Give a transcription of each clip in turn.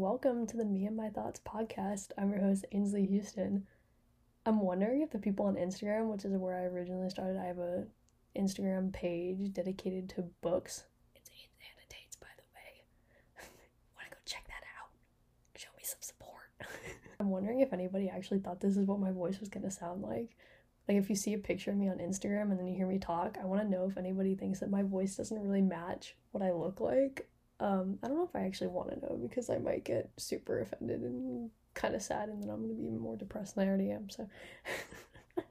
welcome to the Me and My Thoughts podcast. I'm your host, Ainsley Houston. I'm wondering if the people on Instagram, which is where I originally started, I have a Instagram page dedicated to books. It's Ains Annotates, by the way. Wanna go check that out? Show me some support. I'm wondering if anybody actually thought this is what my voice was gonna sound like. Like if you see a picture of me on Instagram and then you hear me talk, I want to know if anybody thinks that my voice doesn't really match what I look like. Um, I don't know if I actually want to know because I might get super offended and kind of sad, and then I'm gonna be more depressed than I already am. So,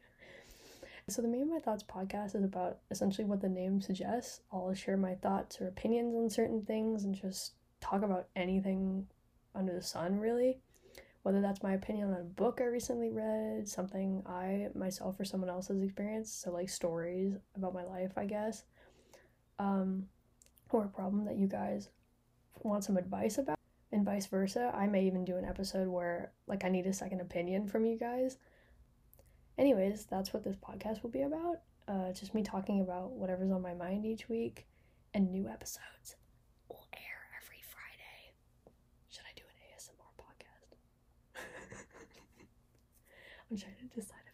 so the Me and My Thoughts podcast is about essentially what the name suggests. I'll share my thoughts or opinions on certain things and just talk about anything under the sun, really. Whether that's my opinion on a book I recently read, something I myself or someone else has experienced, so like stories about my life, I guess, um, or a problem that you guys want some advice about and vice versa. I may even do an episode where like I need a second opinion from you guys. Anyways, that's what this podcast will be about. Uh, just me talking about whatever's on my mind each week, and new episodes will air every Friday. Should I do an ASMR podcast? I'm trying to decide